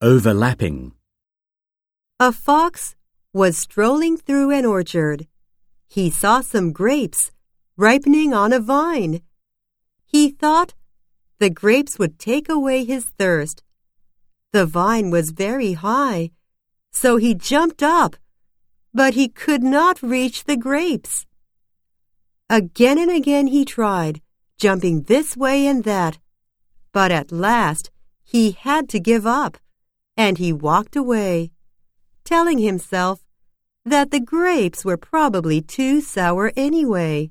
Overlapping. A fox was strolling through an orchard. He saw some grapes ripening on a vine. He thought the grapes would take away his thirst. The vine was very high, so he jumped up, but he could not reach the grapes. Again and again he tried, jumping this way and that, but at last he had to give up, and he walked away, telling himself that the grapes were probably too sour anyway.